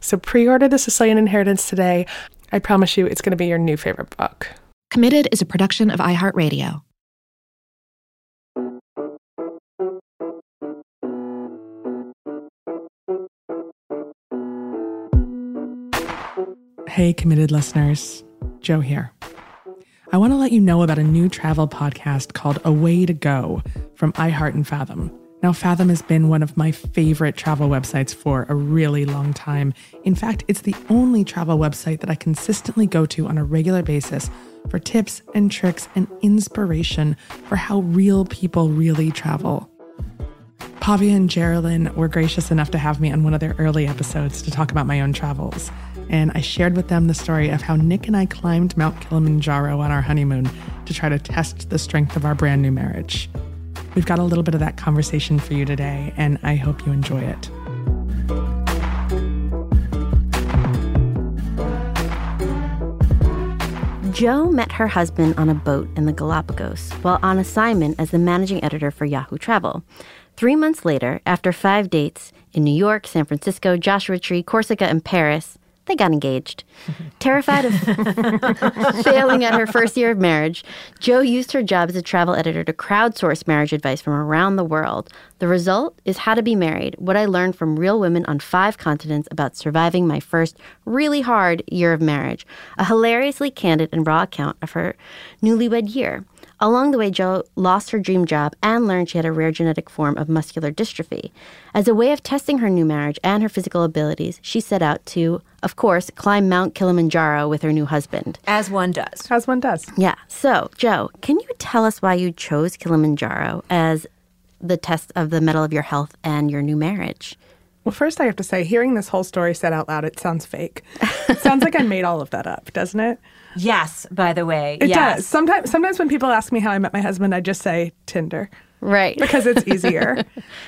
So pre order The Sicilian Inheritance today. I promise you it's going to be your new favorite book. Committed is a production of iHeartRadio. Hey, committed listeners. Jo here. I want to let you know about a new travel podcast called A Way to Go from iHeart and Fathom. Now, Fathom has been one of my favorite travel websites for a really long time. In fact, it's the only travel website that I consistently go to on a regular basis for tips and tricks and inspiration for how real people really travel. Pavia and Jeralyn were gracious enough to have me on one of their early episodes to talk about my own travels. And I shared with them the story of how Nick and I climbed Mount Kilimanjaro on our honeymoon to try to test the strength of our brand new marriage. We've got a little bit of that conversation for you today, and I hope you enjoy it. Jo met her husband on a boat in the Galapagos while on assignment as the managing editor for Yahoo Travel. Three months later, after five dates in New York, San Francisco, Joshua Tree, Corsica, and Paris, they got engaged. Terrified of failing at her first year of marriage, Jo used her job as a travel editor to crowdsource marriage advice from around the world. The result is How to Be Married What I Learned from Real Women on Five Continents About Surviving My First Really Hard Year of Marriage, a hilariously candid and raw account of her newlywed year. Along the way, Jo lost her dream job and learned she had a rare genetic form of muscular dystrophy. As a way of testing her new marriage and her physical abilities, she set out to, of course, climb Mount Kilimanjaro with her new husband. As one does. As one does. Yeah. So, Jo, can you tell us why you chose Kilimanjaro as the test of the mettle of your health and your new marriage? Well, first, I have to say, hearing this whole story said out loud, it sounds fake. It sounds like I made all of that up, doesn't it? Yes, by the way. It yes. does. Sometimes, sometimes when people ask me how I met my husband, I just say Tinder. Right. Because it's easier.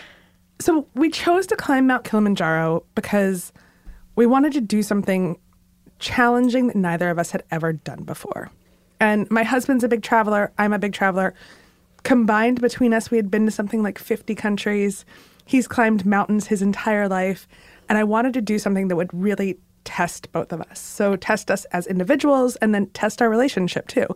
so we chose to climb Mount Kilimanjaro because we wanted to do something challenging that neither of us had ever done before. And my husband's a big traveler. I'm a big traveler. Combined between us, we had been to something like 50 countries. He's climbed mountains his entire life. And I wanted to do something that would really test both of us. So test us as individuals and then test our relationship too,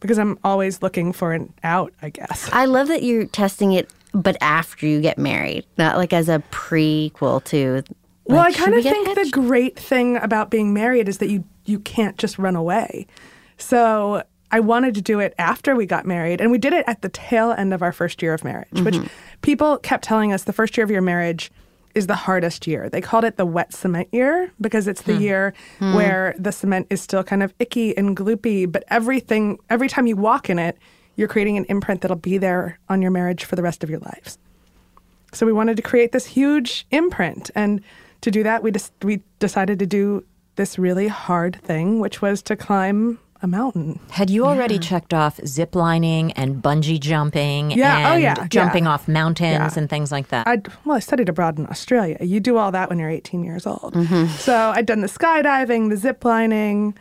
because I'm always looking for an out, I guess. I love that you're testing it, but after you get married, not like as a prequel to. well, I like, kind of think the great thing about being married is that you you can't just run away. So I wanted to do it after we got married, and we did it at the tail end of our first year of marriage, which Mm-hmm. people kept telling us the first year of your marriage is the hardest year. They called it the wet cement year because it's Hmm. the year where the cement is still kind of icky and gloopy, but everything every time you walk in it, you're creating an imprint that'll be there on your marriage for the rest of your lives. So we wanted to create this huge imprint, and to do that, we just we decided to do this really hard thing, which was to climb a mountain. Had you already checked off zip lining and bungee jumping Yeah, oh, and yeah, jumping yeah. off mountains Yeah. and things like that? I well, I studied abroad in Australia. You do all that when you're 18 years old. So I'd done the skydiving, the zip lining,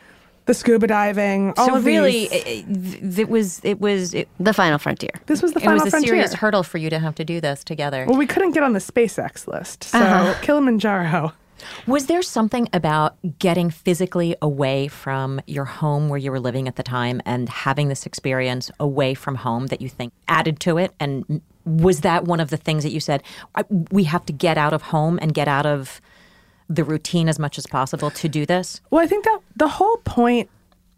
the scuba diving. All so of really, these. it, it- it was it was it, The final frontier. this was the final frontier. it was a frontier. serious hurdle for you to have to do this together. well, we couldn't get on the SpaceX list, so Uh-huh. Kilimanjaro. Was there something about getting physically away from your home where you were living at the time and having this experience away from home that you think added to it? And was that one of the things that you said, we have to get out of home and get out of the routine as much as possible to do this? Well, I think that the whole point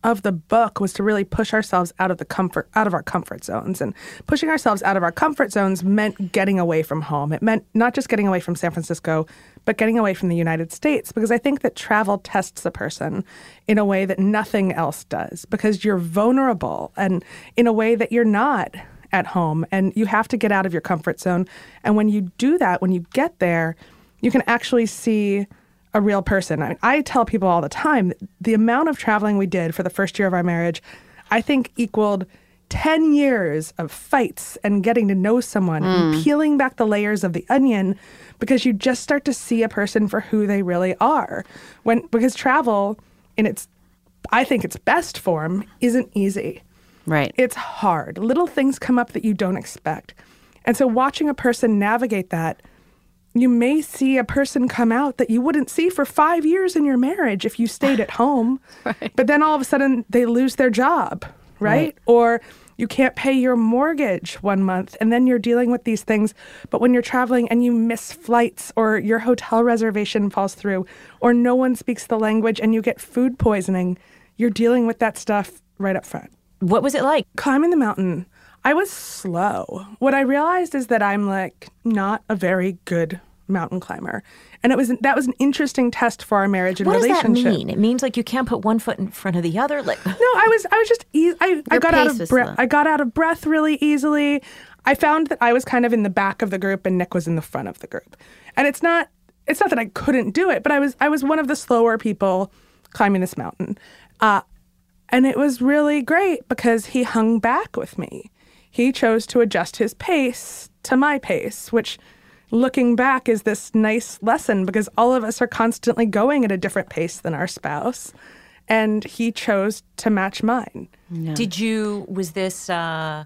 of the book was to really push ourselves out of the comfort out of our comfort zones. And pushing ourselves out of our comfort zones meant getting away from home. It meant not just getting away from san francisco but getting away from the united states because i think that travel tests a person in a way that nothing else does because you're vulnerable and in a way that you're not at home and you have to get out of your comfort zone. And when you do that when you get there you can actually see a real person. I, mean, I tell people all the time the amount of traveling we did for the first year of our marriage, I think equaled 10 years of fights and getting to know someone mm. and peeling back the layers of the onion because you just start to see a person for who they really are. When because travel in its I think its best form isn't easy. Right. It's hard. Little things come up that you don't expect. And so watching a person navigate that you may see a person come out that you wouldn't see for five years in your marriage if you stayed at home. right. But then all of a sudden they lose their job, right? right? Or you can't pay your mortgage one month and then you're dealing with these things. But when you're traveling and you miss flights or your hotel reservation falls through or no one speaks the language and you get food poisoning, you're dealing with that stuff right up front. What was it like? Climbing the mountain I was slow. What I realized is that I'm like not a very good mountain climber. And it was that was an interesting test for our marriage and what relationship. What does that mean? It means like you can't put one foot in front of the other. Like no, I was I was just e- I, I got out of breath. I got out of breath really easily. I found that I was kind of in the back of the group and Nick was in the front of the group. And it's not it's not that I couldn't do it, but I was I was one of the slower people climbing this mountain. Uh, and it was really great because he hung back with me he chose to adjust his pace to my pace, which looking back is this nice lesson because all of us are constantly going at a different pace than our spouse. And he chose to match mine. Did you, was this, uh,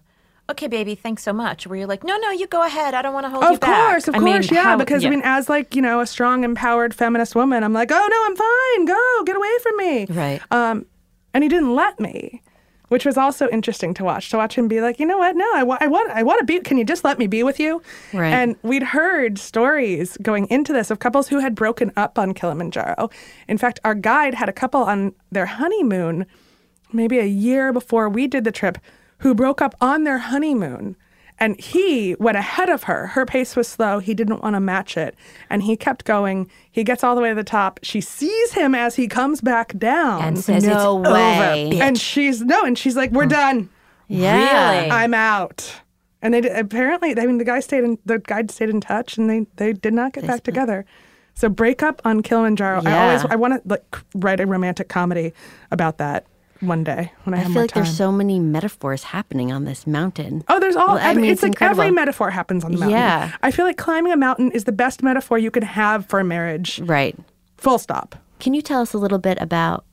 okay, baby, thanks so much? Were you like, no, no, you go ahead. I don't want to hold of you back. Of course, of course, yeah. how, because, yeah. I mean, as like, you know, a strong, empowered feminist woman, I'm like, oh, no, I'm fine. Go, get away from me. Right. Um, and he didn't let me which was also interesting to watch. To watch him be like, you know what? No, I, wa- I want, I want to be. Can you just let me be with you? Right. And we'd heard stories going into this of couples who had broken up on Kilimanjaro. In fact, our guide had a couple on their honeymoon, maybe a year before we did the trip, who broke up on their honeymoon and he went ahead of her. Her pace was slow. He didn't want to match it. And he kept going. He gets all the way to the top. She sees him as he comes back down. And says, no it's way. over. And she's, no, and she's like, we're done. Yeah. Really? I'm out. And they apparently, I mean, the guy stayed in, the guide stayed in touch and they, they did not get back together. So breakup on Kilimanjaro. I always, I want to like write a romantic comedy about that one day when I, I have feel like time. there's so many metaphors happening on this mountain. Oh, there's all. Well, I mean, it's, it's like every metaphor happens on the mountain. Yeah. I feel like climbing a mountain is the best metaphor you can have for a marriage. Right. Full stop. Can you tell us a little bit about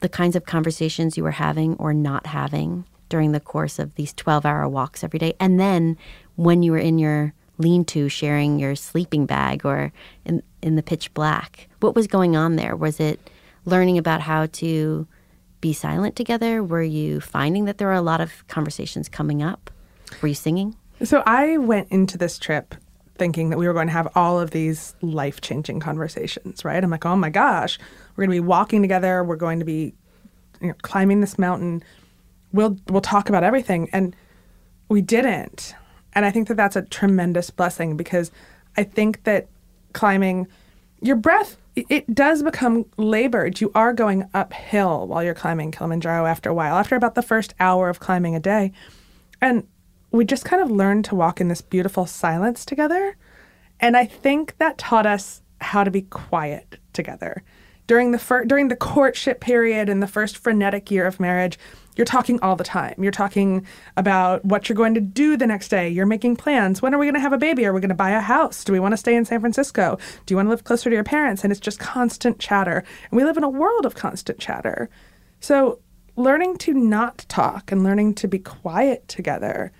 the kinds of conversations you were having or not having during the course of these 12 hour walks every day? And then when you were in your lean to sharing your sleeping bag or in, in the pitch black, what was going on there? Was it learning about how to be silent together? Were you finding that there were a lot of conversations coming up? Were you singing? So I went into this trip thinking that we were going to have all of these life changing conversations, right? I'm like, oh my gosh, we're going to be walking together. We're going to be you know, climbing this mountain. We'll we'll talk about everything, and we didn't. And I think that that's a tremendous blessing because I think that climbing, your breath it- does become labored. You are going uphill while you're climbing Kilimanjaro after a while, after about the first hour of climbing a day. And we just kind of learned to walk in this beautiful silence together. And I think that taught us how to be quiet together. During the fir- during the courtship period and the first frenetic year of marriage, you're talking all the time. You're talking about what you're going to do the next day. You're making plans. When are we going to have a baby? Are we going to buy a house? Do we want to stay in San Francisco? Do you want to live closer to your parents? And it's just constant chatter. And we live in a world of constant chatter. So, learning to not talk and learning to be quiet together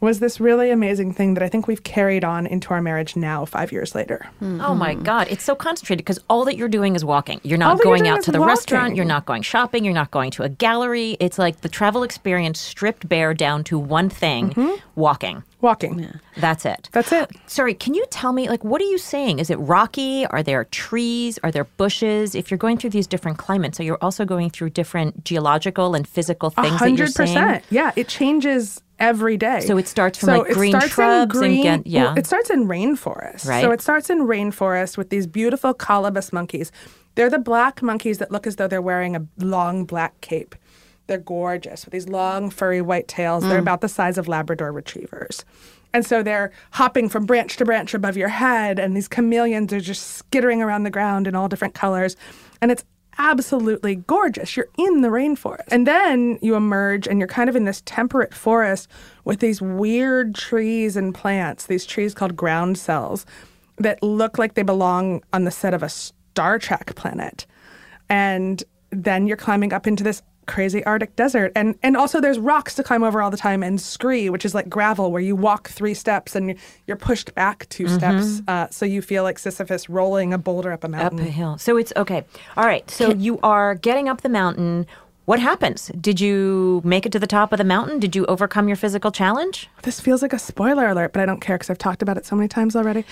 was this really amazing thing that I think we've carried on into our marriage now, five years later. Hmm. Oh my hmm. God. It's so concentrated because all that you're doing is walking. You're not that you're going out to the restaurant. You're not going shopping. You're not going to a gallery. It's like the travel experience stripped bare down to one thing mm-hmm. walking. Walking. walking. That's it. That's it. Sorry, can you tell me, like, what are you seeing? Is it rocky? Are there trees? Are there bushes? If you're going through these different climates, so you're also going through different geological and physical A things that you're hundred seeing? percent. Yeah, it changes every day. So it starts from, like, green shrubs and get- yeah. well, it starts in rainforest. Right. So it starts in rainforest with these beautiful colobus monkeys. They're the black monkeys that look as though they're wearing a long black cape. They're gorgeous with these long furry white tails. Mm. They're about the size of Labrador retrievers. And so they're hopping from branch to branch above your head, and these chameleons are just skittering around the ground in all different colors. And it's absolutely gorgeous. You're in the rainforest. And then you emerge and you're kind of in this temperate forest with these weird trees and plants, these trees called groundsels that look like they belong on the set of a Star Trek planet. And then you're climbing up into this crazy Arctic desert. And and also there's rocks to climb over all the time and scree, which is like gravel where you walk three steps and you're pushed back 2 steps. Uh, so you feel like Sisyphus rolling a boulder up a mountain. Up a hill. So it's okay. All right. So you are getting up the mountain. What happens? Did you make it to the top of the mountain? Did you overcome your physical challenge? This feels like a spoiler alert, but I don't care because I've talked about it so many times already.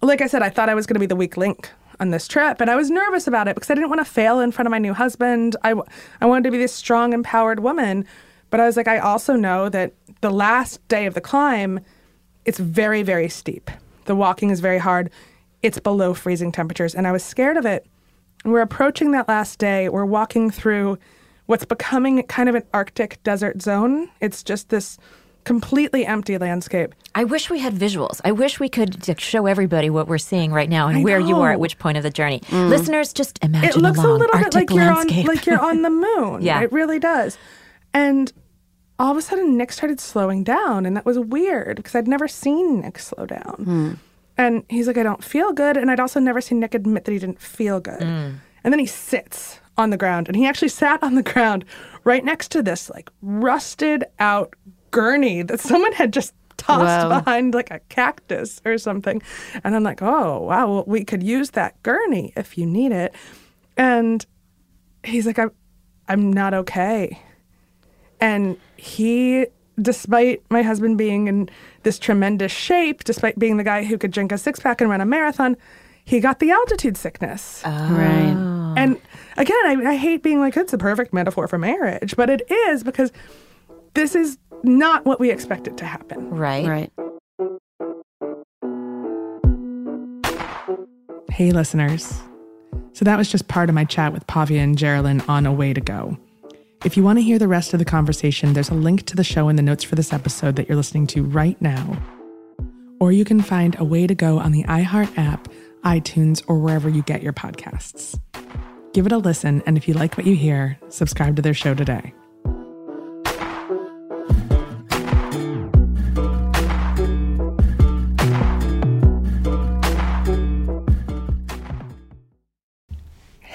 Like I said, I thought I was going to be the weak link on this trip, and I was nervous about it because I didn't want to fail in front of my new husband. I, I wanted to be this strong, empowered woman. But I was like, I also know that the last day of the climb, it's very, very steep. The walking is very hard. It's below freezing temperatures, and I was scared of it. We're approaching that last day. We're walking through what's becoming kind of an Arctic desert zone. It's just this completely empty landscape. I wish we had visuals. I wish we could show everybody what we're seeing right now and where you are at which point of the journey. Mm. Listeners, just imagine It looks a a little Arctic bit like you're on like you're on the moon. Yeah. It really does. And all of a sudden Nick started slowing down and that was weird because I'd never seen Nick slow down. Hmm. And he's like, I don't feel good. And I'd also never seen Nick admit that he didn't feel good. Hmm. And then he sits on the ground and he actually sat on the ground right next to this like rusted out gurney that someone had just tossed Wow. behind like a cactus or something. And I'm like, oh, wow, well, we could use that gurney if you need it. And he's like, I'm, I'm not okay. And he, despite my husband being in this tremendous shape, despite being the guy who could drink a six pack and run a marathon, he got the altitude sickness. Oh. Right. And again, I, I hate being like, it's a perfect metaphor for marriage, but it is because this is not what we expected to happen. Right. Right. Hey, listeners. So that was just part of my chat with Pavia and Jeralyn on A Way to Go. If you want to hear the rest of the conversation, there's a link to the show in the notes for this episode that you're listening to right now. Or you can find A Way to Go on the iHeart app, iTunes, or wherever you get your podcasts. Give it a listen, and if you like what you hear, subscribe to their show today.